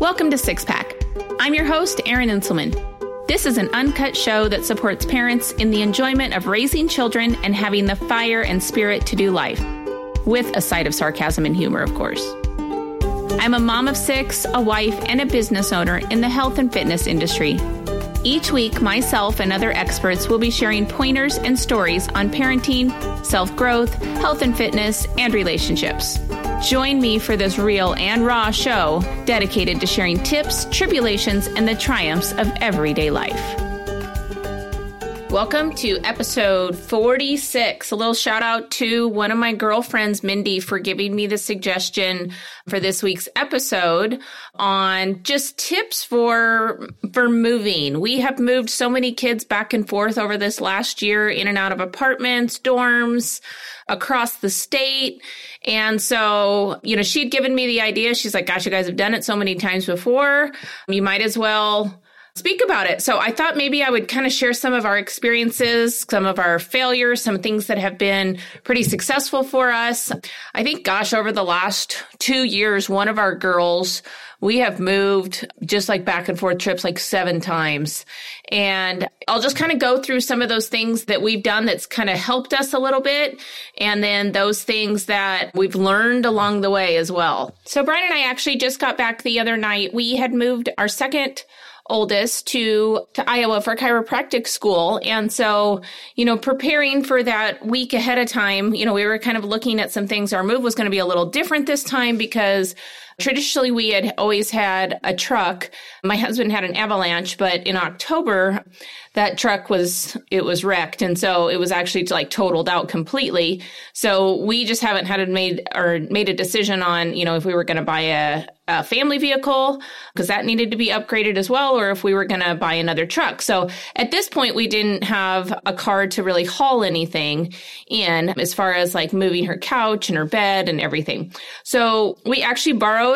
Welcome to Six Pack. I'm your host, Erin Inselman. This is an uncut show that supports parents in the enjoyment of raising children and having the fire and spirit to do life, with a side of sarcasm and humor, of course. I'm a mom of six, a wife, and a business owner in the health and fitness industry. Each week, myself and other experts will be sharing pointers and stories on parenting, self growth, health and fitness, and relationships. Join me for this real and raw show dedicated to sharing tips, tribulations, and the triumphs of everyday life. Welcome to episode 46. A little shout out to one of my girlfriends, Mindy, for giving me the suggestion for this week's episode on just tips for for moving. We have moved so many kids back and forth over this last year in and out of apartments, dorms, across the state. And so, you know, she'd given me the idea. She's like, gosh, you guys have done it so many times before. You might as well speak about it. So I thought maybe I would kind of share some of our experiences, some of our failures, some things that have been pretty successful for us. I think, gosh, over the last two years, one of our girls, we have moved just like back and forth trips like seven times. And I'll just kind of go through some of those things that we've done that's kind of helped us a little bit. And then those things that we've learned along the way as well. So Brian and I actually just got back the other night. We had moved our second oldest to to Iowa for chiropractic school. And so you know preparing for that week ahead of time you know we were kind of looking at some things. Our move was going to be a little different this time because Traditionally, we had always had a truck. My husband had an avalanche, but in October, that truck was, it was wrecked. And so it was actually like totaled out completely. So we just haven't had it made or made a decision on, you know, if we were going to buy a, a family vehicle because that needed to be upgraded as well, or if we were going to buy another truck. So at this point, we didn't have a car to really haul anything in as far as like moving her couch and her bed and everything. So we actually borrowed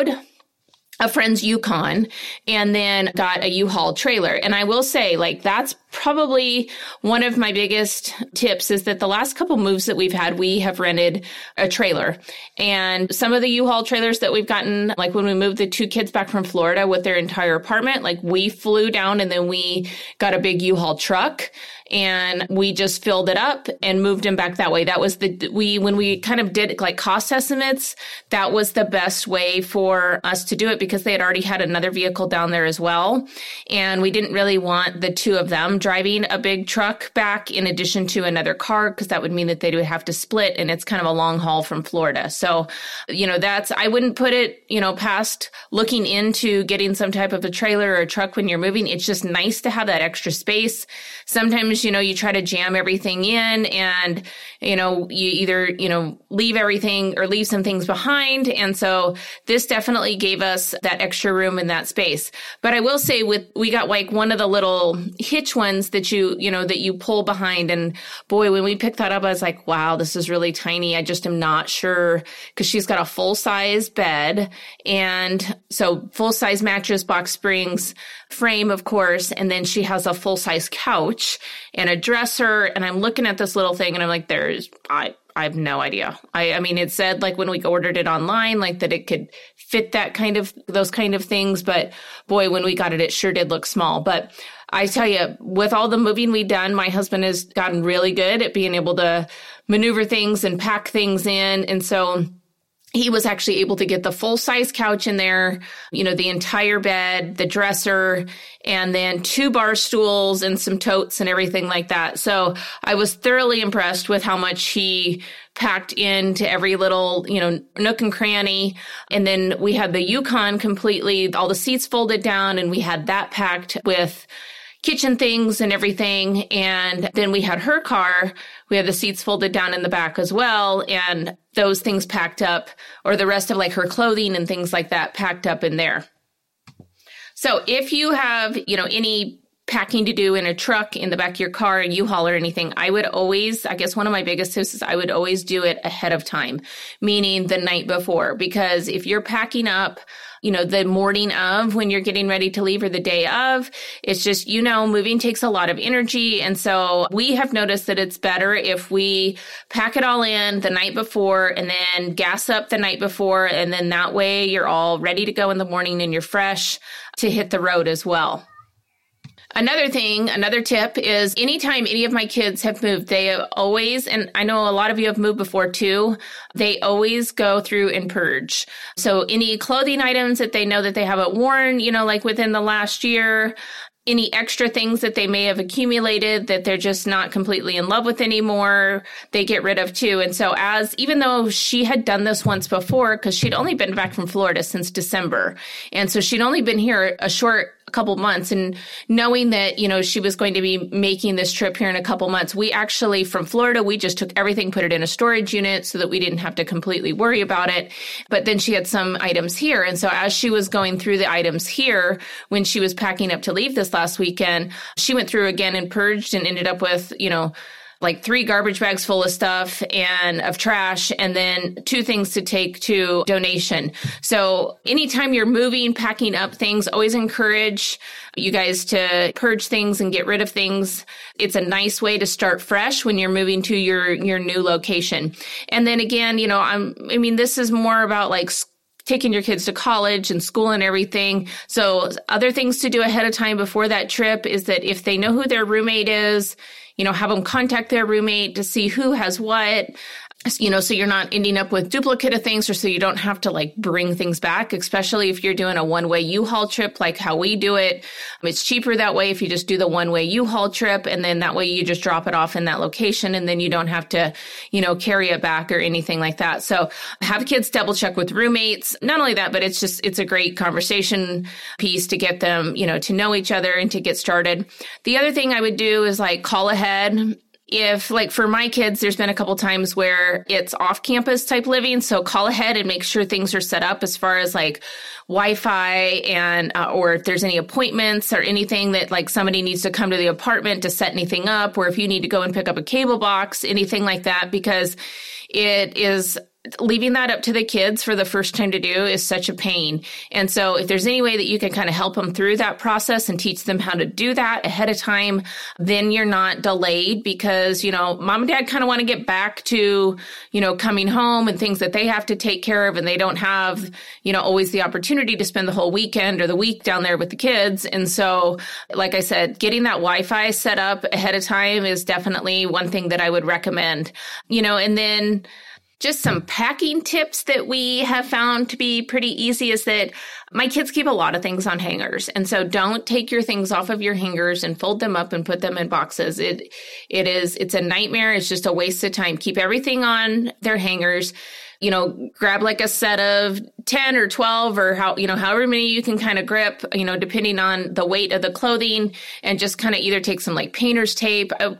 a friend's Yukon and then got a U-Haul trailer. And I will say, like, that's probably one of my biggest tips is that the last couple moves that we've had, we have rented a trailer. And some of the U-Haul trailers that we've gotten, like when we moved the two kids back from Florida with their entire apartment, like we flew down and then we got a big U-Haul truck and we just filled it up and moved him back that way. That was the, we, when we kind of did like cost estimates, that was the best way for us to do it because they had already had another vehicle down there as well. And we didn't really want the two of them driving a big truck back in addition to another car because that would mean that they would have to split and it's kind of a long haul from Florida. So, you know, that's, I wouldn't put it, you know, past looking into getting some type of a trailer or a truck when you're moving. It's just nice to have that extra space. Sometimes you know, you try to jam everything in and, you know, you either, you know, leave everything or leave some things behind. And so this definitely gave us that extra room in that space. But I will say with, we got like one of the little hitch ones that you, you know, that you pull behind. And boy, when we picked that up, I was like, wow, this is really tiny. I just am not sure because she's got a full size bed. And so full size mattress, box springs, frame, of course. And then she has a full size couch and a dresser. And I'm looking at this little thing and I'm like, there's, I, I have no idea. I, I mean, it said like when we ordered it online, like that it could fit that kind of, those kind of things. But boy, when we got it, it sure did look small. But I tell you, with all the moving we've done, my husband has gotten really good at being able to maneuver things and pack things in. And so, he was actually able to get the full size couch in there, you know, the entire bed, the dresser, and then two bar stools and some totes and everything like that. So I was thoroughly impressed with how much he packed into every little, you know, nook and cranny. And then we had the Yukon completely, all the seats folded down and we had that packed with kitchen things and everything. And then we had her car. We had the seats folded down in the back as well. And those things packed up or the rest of like her clothing and things like that packed up in there. So if you have, you know, any packing to do in a truck in the back of your car and U-Haul or anything, I would always, I guess one of my biggest tips is I would always do it ahead of time, meaning the night before. Because if you're packing up you know, the morning of when you're getting ready to leave or the day of. It's just, you know, moving takes a lot of energy. And so we have noticed that it's better if we pack it all in the night before and then gas up the night before. And then that way you're all ready to go in the morning and you're fresh to hit the road as well. Another thing, another tip is anytime any of my kids have moved, they always, and I know a lot of you have moved before too, they always go through and purge. So any clothing items that they know that they haven't worn, you know, like within the last year, any extra things that they may have accumulated that they're just not completely in love with anymore, they get rid of too. And so as, even though she had done this once before, cause she'd only been back from Florida since December. And so she'd only been here a short couple months and knowing that, you know, she was going to be making this trip here in a couple months, we actually from Florida, we just took everything, put it in a storage unit so that we didn't have to completely worry about it. But then she had some items here. And so as she was going through the items here, when she was packing up to leave this last weekend, she went through again and purged and ended up with, you know, like three garbage bags full of stuff and of trash and then two things to take to donation. So anytime you're moving, packing up things, always encourage you guys to purge things and get rid of things. It's a nice way to start fresh when you're moving to your, your new location. And then again, you know, I'm, I mean, this is more about like taking your kids to college and school and everything. So other things to do ahead of time before that trip is that if they know who their roommate is, you know, have them contact their roommate to see who has what you know, so you're not ending up with duplicate of things or so you don't have to like bring things back, especially if you're doing a one way U-Haul trip like how we do it. It's cheaper that way if you just do the one way U-Haul trip and then that way you just drop it off in that location and then you don't have to, you know, carry it back or anything like that. So have kids double check with roommates. Not only that, but it's just, it's a great conversation piece to get them, you know, to know each other and to get started. The other thing I would do is like call ahead if like for my kids there's been a couple times where it's off campus type living so call ahead and make sure things are set up as far as like wi-fi and uh, or if there's any appointments or anything that like somebody needs to come to the apartment to set anything up or if you need to go and pick up a cable box anything like that because it is leaving that up to the kids for the first time to do is such a pain. And so if there's any way that you can kind of help them through that process and teach them how to do that ahead of time, then you're not delayed because, you know, mom and dad kind of want to get back to, you know, coming home and things that they have to take care of and they don't have, you know, always the opportunity to spend the whole weekend or the week down there with the kids. And so, like I said, getting that Wi-Fi set up ahead of time is definitely one thing that I would recommend, you know, and then just some packing tips that we have found to be pretty easy is that my kids keep a lot of things on hangers. And so don't take your things off of your hangers and fold them up and put them in boxes. It, it is, it's a nightmare. It's just a waste of time. Keep everything on their hangers you know, grab like a set of 10 or 12 or how, you know, however many you can kind of grip, you know, depending on the weight of the clothing and just kind of either take some like painter's tape. Uh,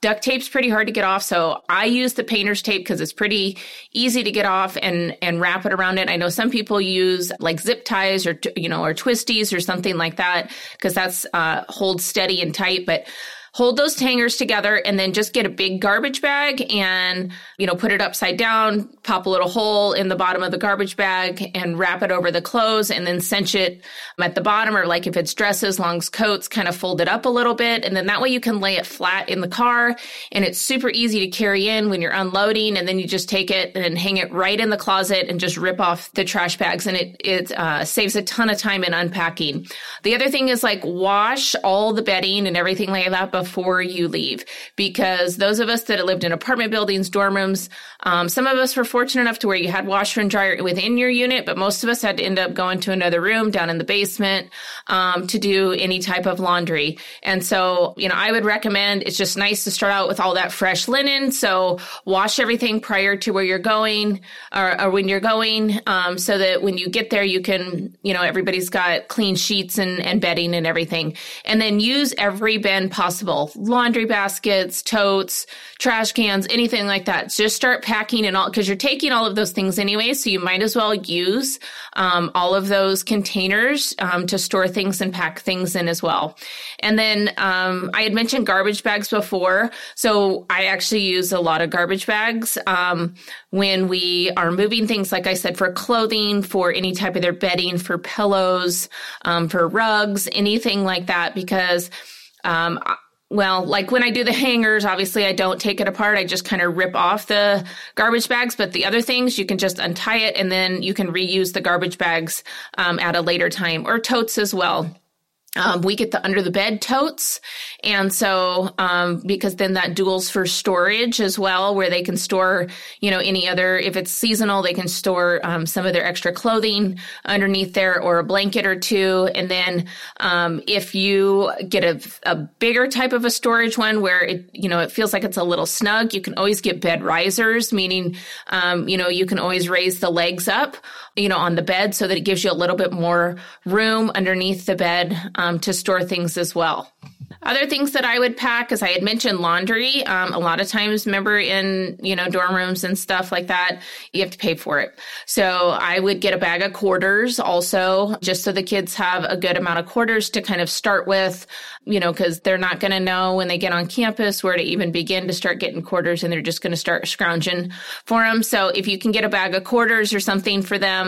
duct tape's pretty hard to get off. So I use the painter's tape because it's pretty easy to get off and, and wrap it around it. I know some people use like zip ties or, you know, or twisties or something like that because that's, uh, holds steady and tight. But hold those hangers together and then just get a big garbage bag and, you know, put it upside down, pop a little hole in the bottom of the garbage bag and wrap it over the clothes and then cinch it at the bottom or like if it's dresses, longs, coats, kind of fold it up a little bit. And then that way you can lay it flat in the car and it's super easy to carry in when you're unloading. And then you just take it and hang it right in the closet and just rip off the trash bags. And it, it uh, saves a ton of time in unpacking. The other thing is like wash all the bedding and everything like that you leave. Because those of us that lived in apartment buildings, dorm rooms, um, some of us were fortunate enough to where you had washer and dryer within your unit, but most of us had to end up going to another room down in the basement um, to do any type of laundry. And so, you know, I would recommend it's just nice to start out with all that fresh linen. So wash everything prior to where you're going or, or when you're going, um, so that when you get there, you can, you know, everybody's got clean sheets and, and bedding and everything. And then use every bin possible laundry baskets, totes, trash cans, anything like that. Just start packing and all because you're taking all of those things anyway. So you might as well use um, all of those containers um, to store things and pack things in as well. And then um, I had mentioned garbage bags before. So I actually use a lot of garbage bags um, when we are moving things, like I said, for clothing, for any type of their bedding, for pillows, um, for rugs, anything like that, because um, well, like when I do the hangers, obviously I don't take it apart. I just kind of rip off the garbage bags. But the other things, you can just untie it and then you can reuse the garbage bags um, at a later time or totes as well. Um, we get the under the bed totes. And so, um, because then that duals for storage as well, where they can store, you know, any other, if it's seasonal, they can store, um, some of their extra clothing underneath there or a blanket or two. And then, um, if you get a, a bigger type of a storage one where it, you know, it feels like it's a little snug, you can always get bed risers, meaning, um, you know, you can always raise the legs up you know, on the bed so that it gives you a little bit more room underneath the bed um, to store things as well. Other things that I would pack, as I had mentioned, laundry. Um, a lot of times, remember in you know dorm rooms and stuff like that, you have to pay for it. So I would get a bag of quarters also, just so the kids have a good amount of quarters to kind of start with you know, because they're not going to know when they get on campus where to even begin to start getting quarters and they're just going to start scrounging for them. So if you can get a bag of quarters or something for them.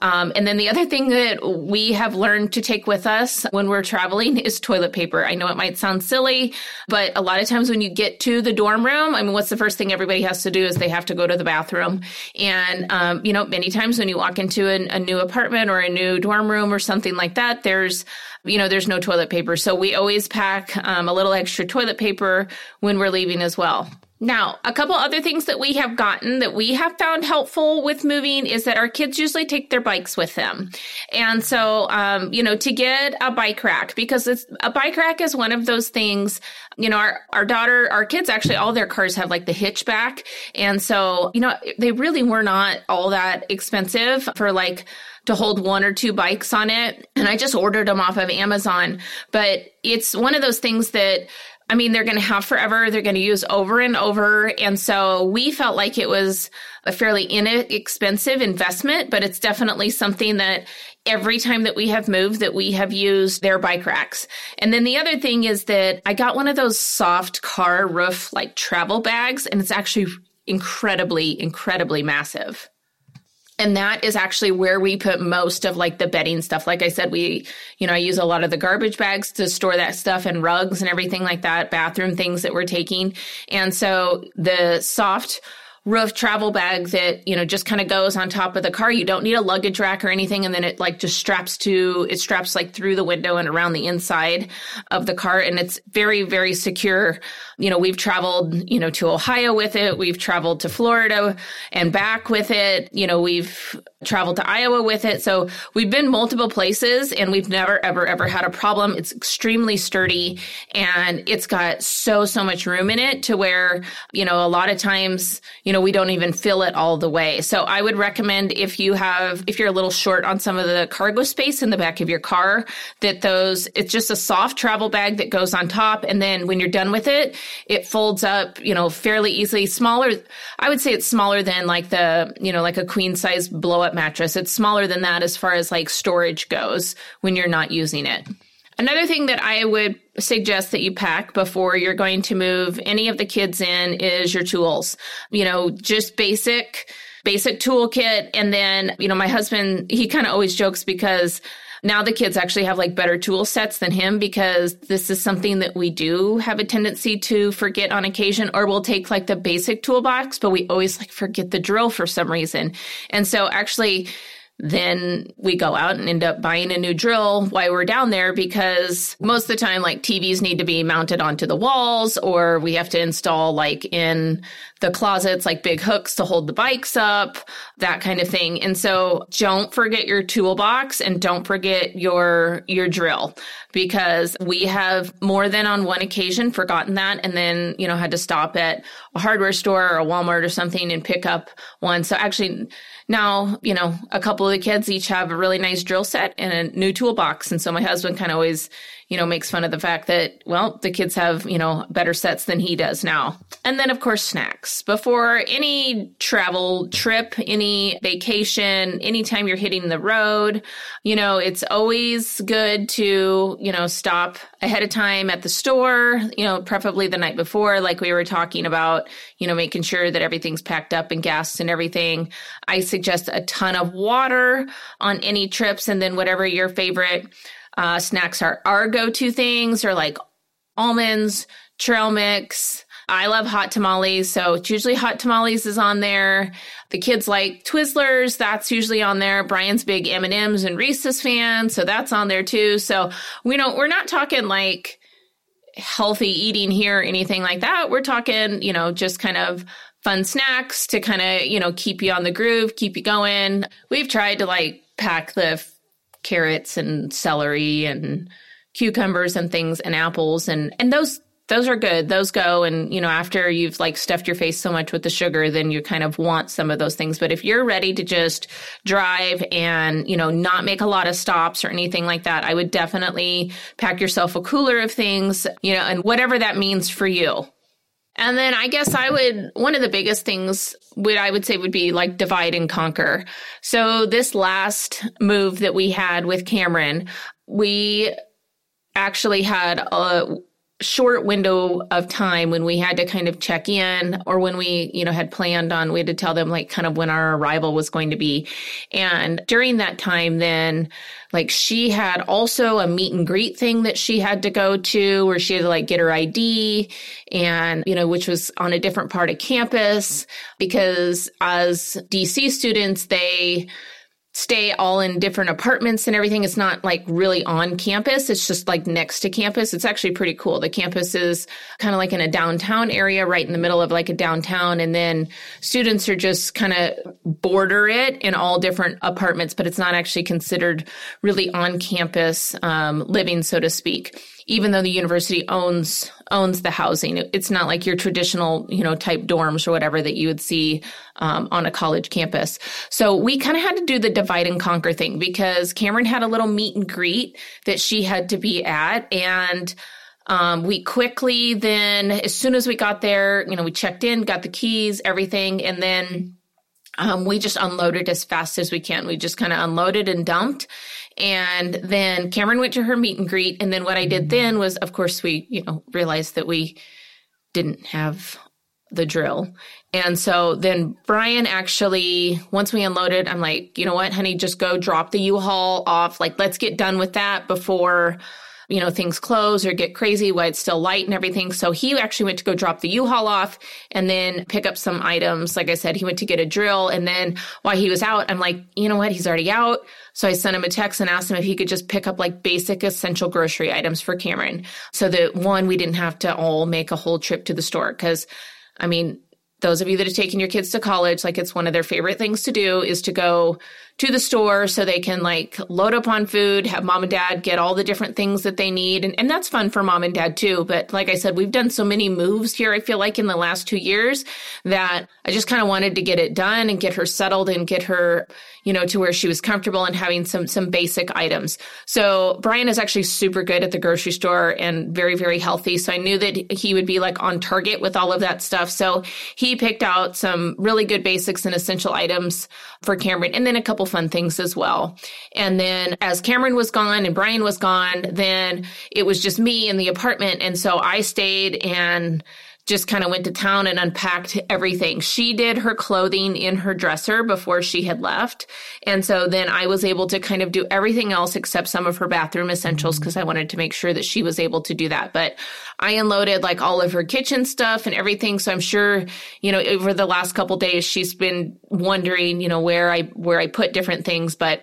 Um, and then the other thing that we have learned to take with us when we're traveling is toilet paper. I know it might sound silly, but a lot of times when you get to the dorm room, I mean, what's the first thing everybody has to do is they have to go to the bathroom. And, um, you know, many times when you walk into a, a new apartment or a new dorm room or something like that, there's you know, there's no toilet paper. So we always pack um, a little extra toilet paper when we're leaving as well. Now, a couple other things that we have gotten that we have found helpful with moving is that our kids usually take their bikes with them. And so, um, you know, to get a bike rack, because it's, a bike rack is one of those things, you know, our, our daughter, our kids actually, all their cars have like the hitchback. And so, you know, they really were not all that expensive for like, to hold one or two bikes on it. And I just ordered them off of Amazon. But it's one of those things that I mean, they're going to have forever. They're going to use over and over. And so we felt like it was a fairly inexpensive investment, but it's definitely something that every time that we have moved that we have used their bike racks. And then the other thing is that I got one of those soft car roof like travel bags and it's actually incredibly, incredibly massive. And that is actually where we put most of like the bedding stuff. Like I said, we, you know, I use a lot of the garbage bags to store that stuff and rugs and everything like that, bathroom things that we're taking. And so the soft roof travel bag that, you know, just kind of goes on top of the car. You don't need a luggage rack or anything. And then it like just straps to, it straps like through the window and around the inside of the car. And it's very, very secure. You know, we've traveled, you know, to Ohio with it. We've traveled to Florida and back with it. You know, we've traveled to Iowa with it. So we've been multiple places and we've never, ever, ever had a problem. It's extremely sturdy and it's got so, so much room in it to where, you know, a lot of times, you know, we don't even fill it all the way. So I would recommend if you have, if you're a little short on some of the cargo space in the back of your car, that those, it's just a soft travel bag that goes on top. And then when you're done with it, it folds up, you know, fairly easily smaller. I would say it's smaller than like the, you know, like a queen size blow up mattress. It's smaller than that as far as like storage goes when you're not using it. Another thing that I would suggest that you pack before you're going to move any of the kids in is your tools. You know, just basic, basic toolkit. And then, you know, my husband, he kind of always jokes because now the kids actually have like better tool sets than him because this is something that we do have a tendency to forget on occasion, or we'll take like the basic toolbox, but we always like forget the drill for some reason. And so actually, then we go out and end up buying a new drill while we're down there because most of the time, like TVs need to be mounted onto the walls or we have to install like in the closets, like big hooks to hold the bikes up, that kind of thing. And so don't forget your toolbox and don't forget your, your drill because we have more than on one occasion forgotten that and then, you know, had to stop at a hardware store or a Walmart or something and pick up one. So actually, now, you know, a couple of the kids each have a really nice drill set and a new toolbox. And so my husband kind of always, you know, makes fun of the fact that, well, the kids have, you know, better sets than he does now. And then, of course, snacks. Before any travel trip, any vacation, anytime you're hitting the road, you know, it's always good to, you know, stop ahead of time at the store, you know, preferably the night before, like we were talking about, you know, making sure that everything's packed up and gas and everything. I suggest a ton of water on any trips and then whatever your favorite uh, snacks are. Our go to things are like almonds, trail mix. I love hot tamales, so it's usually hot tamales is on there. The kids like Twizzlers, that's usually on there. Brian's big M and M's and Reese's fan, so that's on there too. So we don't, we're not talking like healthy eating here or anything like that. We're talking, you know, just kind of fun snacks to kind of, you know, keep you on the groove, keep you going. We've tried to like pack the carrots and celery and cucumbers and things and apples and and those those are good. Those go and you know after you've like stuffed your face so much with the sugar then you kind of want some of those things. But if you're ready to just drive and you know not make a lot of stops or anything like that, I would definitely pack yourself a cooler of things, you know, and whatever that means for you. And then I guess I would, one of the biggest things would I would say would be like divide and conquer. So this last move that we had with Cameron, we actually had a short window of time when we had to kind of check in or when we, you know, had planned on, we had to tell them like kind of when our arrival was going to be. And during that time, then like she had also a meet and greet thing that she had to go to where she had to like get her ID and, you know, which was on a different part of campus because as DC students, they, stay all in different apartments and everything. It's not like really on campus. It's just like next to campus. It's actually pretty cool. The campus is kind of like in a downtown area, right in the middle of like a downtown. And then students are just kind of border it in all different apartments, but it's not actually considered really on campus um, living, so to speak even though the university owns owns the housing. It's not like your traditional, you know, type dorms or whatever that you would see um, on a college campus. So we kind of had to do the divide and conquer thing because Cameron had a little meet and greet that she had to be at, and um, we quickly then, as soon as we got there, you know, we checked in, got the keys, everything, and then. Um, we just unloaded as fast as we can. We just kind of unloaded and dumped. And then Cameron went to her meet and greet. And then what I did then was, of course, we, you know, realized that we didn't have the drill. And so then Brian actually, once we unloaded, I'm like, you know what, honey, just go drop the U-Haul off. Like, let's get done with that before you know, things close or get crazy while it's still light and everything. So he actually went to go drop the U-Haul off and then pick up some items. Like I said, he went to get a drill. And then while he was out, I'm like, you know what? He's already out. So I sent him a text and asked him if he could just pick up like basic essential grocery items for Cameron. So that one, we didn't have to all make a whole trip to the store. Cause I mean, those of you that have taken your kids to college, like it's one of their favorite things to do is to go to the store so they can like load up on food, have mom and dad get all the different things that they need. And, and that's fun for mom and dad too. But like I said, we've done so many moves here, I feel like in the last two years that I just kind of wanted to get it done and get her settled and get her, you know, to where she was comfortable and having some, some basic items. So Brian is actually super good at the grocery store and very, very healthy. So I knew that he would be like on target with all of that stuff. So he picked out some really good basics and essential items for Cameron and then a couple fun things as well. And then as Cameron was gone and Brian was gone, then it was just me in the apartment. And so I stayed and just kind of went to town and unpacked everything. She did her clothing in her dresser before she had left. And so then I was able to kind of do everything else except some of her bathroom essentials mm-hmm. because I wanted to make sure that she was able to do that. But I unloaded like all of her kitchen stuff and everything. So I'm sure, you know, over the last couple days, she's been wondering, you know, where I, where I put different things. But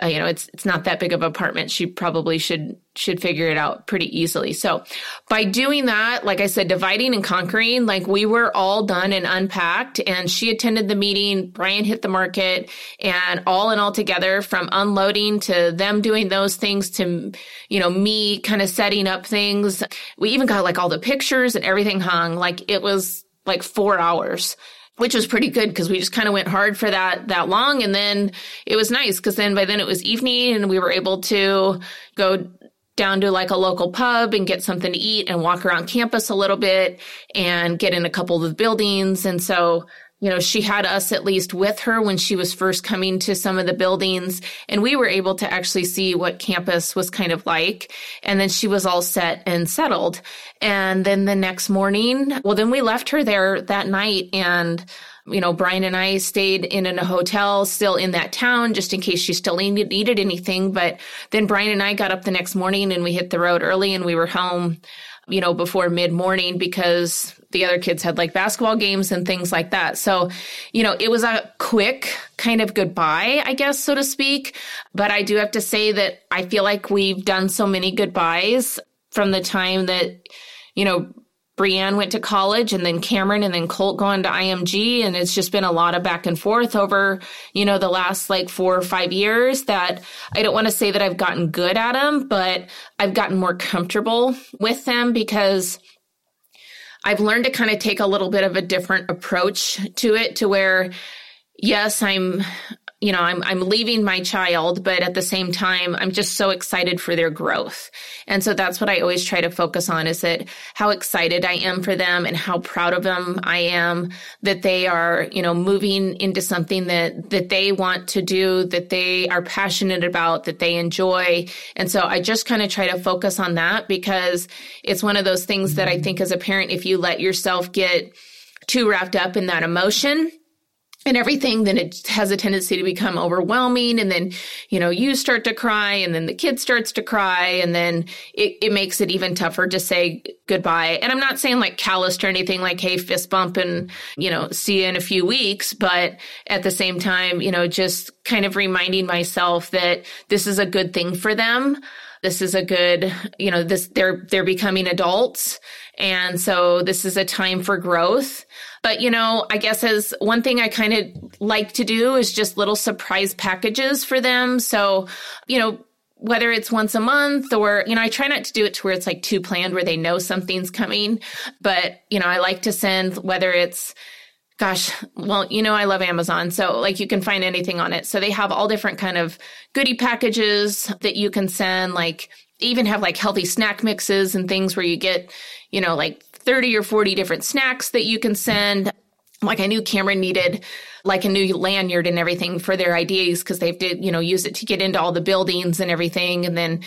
uh, you know, it's it's not that big of an apartment. She probably should should figure it out pretty easily. So, by doing that, like I said, dividing and conquering, like we were all done and unpacked, and she attended the meeting. Brian hit the market, and all in all together, from unloading to them doing those things to, you know, me kind of setting up things. We even got like all the pictures and everything hung. Like it was like four hours which was pretty good because we just kind of went hard for that that long and then it was nice because then by then it was evening and we were able to go down to like a local pub and get something to eat and walk around campus a little bit and get in a couple of buildings. And so you know, she had us at least with her when she was first coming to some of the buildings and we were able to actually see what campus was kind of like. And then she was all set and settled. And then the next morning, well, then we left her there that night and you know, Brian and I stayed in a hotel still in that town just in case she still needed, needed anything. But then Brian and I got up the next morning and we hit the road early and we were home, you know, before mid morning because the other kids had like basketball games and things like that. So, you know, it was a quick kind of goodbye, I guess, so to speak. But I do have to say that I feel like we've done so many goodbyes from the time that, you know, Brienne went to college and then Cameron and then Colt going to IMG. And it's just been a lot of back and forth over, you know, the last like four or five years that I don't want to say that I've gotten good at them, but I've gotten more comfortable with them because I've learned to kind of take a little bit of a different approach to it to where, yes, I'm, you know, I'm, I'm leaving my child, but at the same time, I'm just so excited for their growth. And so that's what I always try to focus on is that how excited I am for them and how proud of them I am that they are, you know, moving into something that, that they want to do, that they are passionate about, that they enjoy. And so I just kind of try to focus on that because it's one of those things that I think as a parent, if you let yourself get too wrapped up in that emotion, and everything, then it has a tendency to become overwhelming. And then, you know, you start to cry and then the kid starts to cry. And then it, it makes it even tougher to say goodbye. And I'm not saying like calloused or anything like, hey, fist bump and, you know, see you in a few weeks. But at the same time, you know, just kind of reminding myself that this is a good thing for them. This is a good, you know, this, they're, they're becoming adults. And so this is a time for growth. But, you know, I guess as one thing I kind of like to do is just little surprise packages for them. So, you know, whether it's once a month or, you know, I try not to do it to where it's like too planned where they know something's coming. But, you know, I like to send whether it's, gosh, well, you know, I love Amazon. So like you can find anything on it. So they have all different kind of goodie packages that you can send, like even have like healthy snack mixes and things where you get, you know, like 30 or 40 different snacks that you can send. Like I knew Cameron needed like a new lanyard and everything for their IDs because they've did, you know, use it to get into all the buildings and everything. And then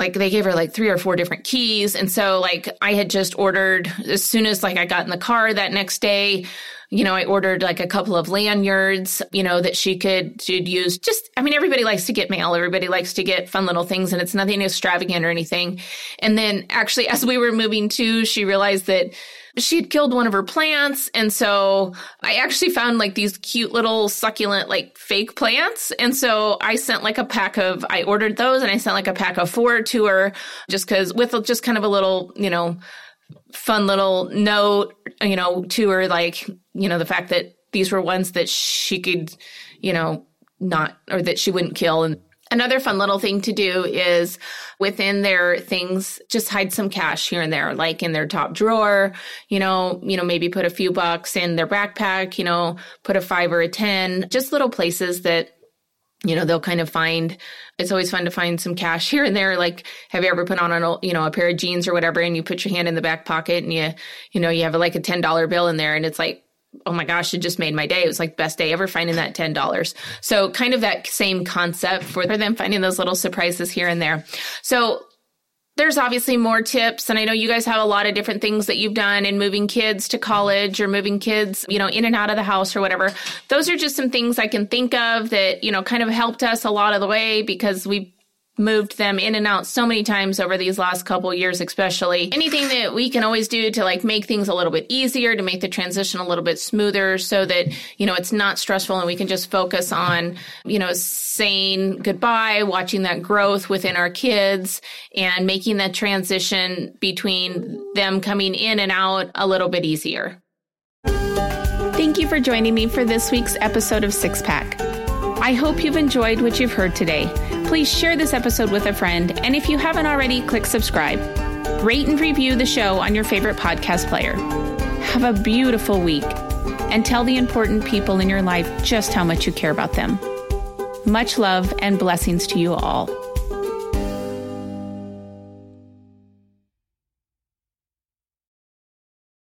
like they gave her like three or four different keys. And so like I had just ordered as soon as like I got in the car that next day, you know, I ordered like a couple of lanyards, you know, that she could she'd use. Just, I mean, everybody likes to get mail. Everybody likes to get fun little things, and it's nothing extravagant or anything. And then actually, as we were moving to, she realized that she had killed one of her plants. And so I actually found like these cute little succulent, like fake plants. And so I sent like a pack of, I ordered those and I sent like a pack of four to her just cause with just kind of a little, you know, fun little note, you know, to her, like, you know, the fact that these were ones that she could, you know, not, or that she wouldn't kill. And another fun little thing to do is within their things, just hide some cash here and there, like in their top drawer, you know, you know, maybe put a few bucks in their backpack, you know, put a five or a 10, just little places that you know they'll kind of find. It's always fun to find some cash here and there. Like have you ever put on a you know a pair of jeans or whatever and you put your hand in the back pocket and you you know you have like a $10 bill in there and it's like oh my gosh it just made my day. It was like best day ever finding that $10 so kind of that same concept for them finding those little surprises here and there. So there's obviously more tips and i know you guys have a lot of different things that you've done in moving kids to college or moving kids you know in and out of the house or whatever. Those are just some things i can think of that you know kind of helped us a lot of the way because we moved them in and out so many times over these last couple years especially. Anything that we can always do to like make things a little bit easier to make the transition a little bit smoother so that you know it's not stressful and we can just focus on you know saying goodbye watching that growth within our kids and making that transition between them coming in and out a little bit easier. Thank you for joining me for this week's episode of six pack. I hope you've enjoyed what you've heard today. Please share this episode with a friend, and if you haven't already, click subscribe. Rate and review the show on your favorite podcast player. Have a beautiful week, and tell the important people in your life just how much you care about them. Much love and blessings to you all.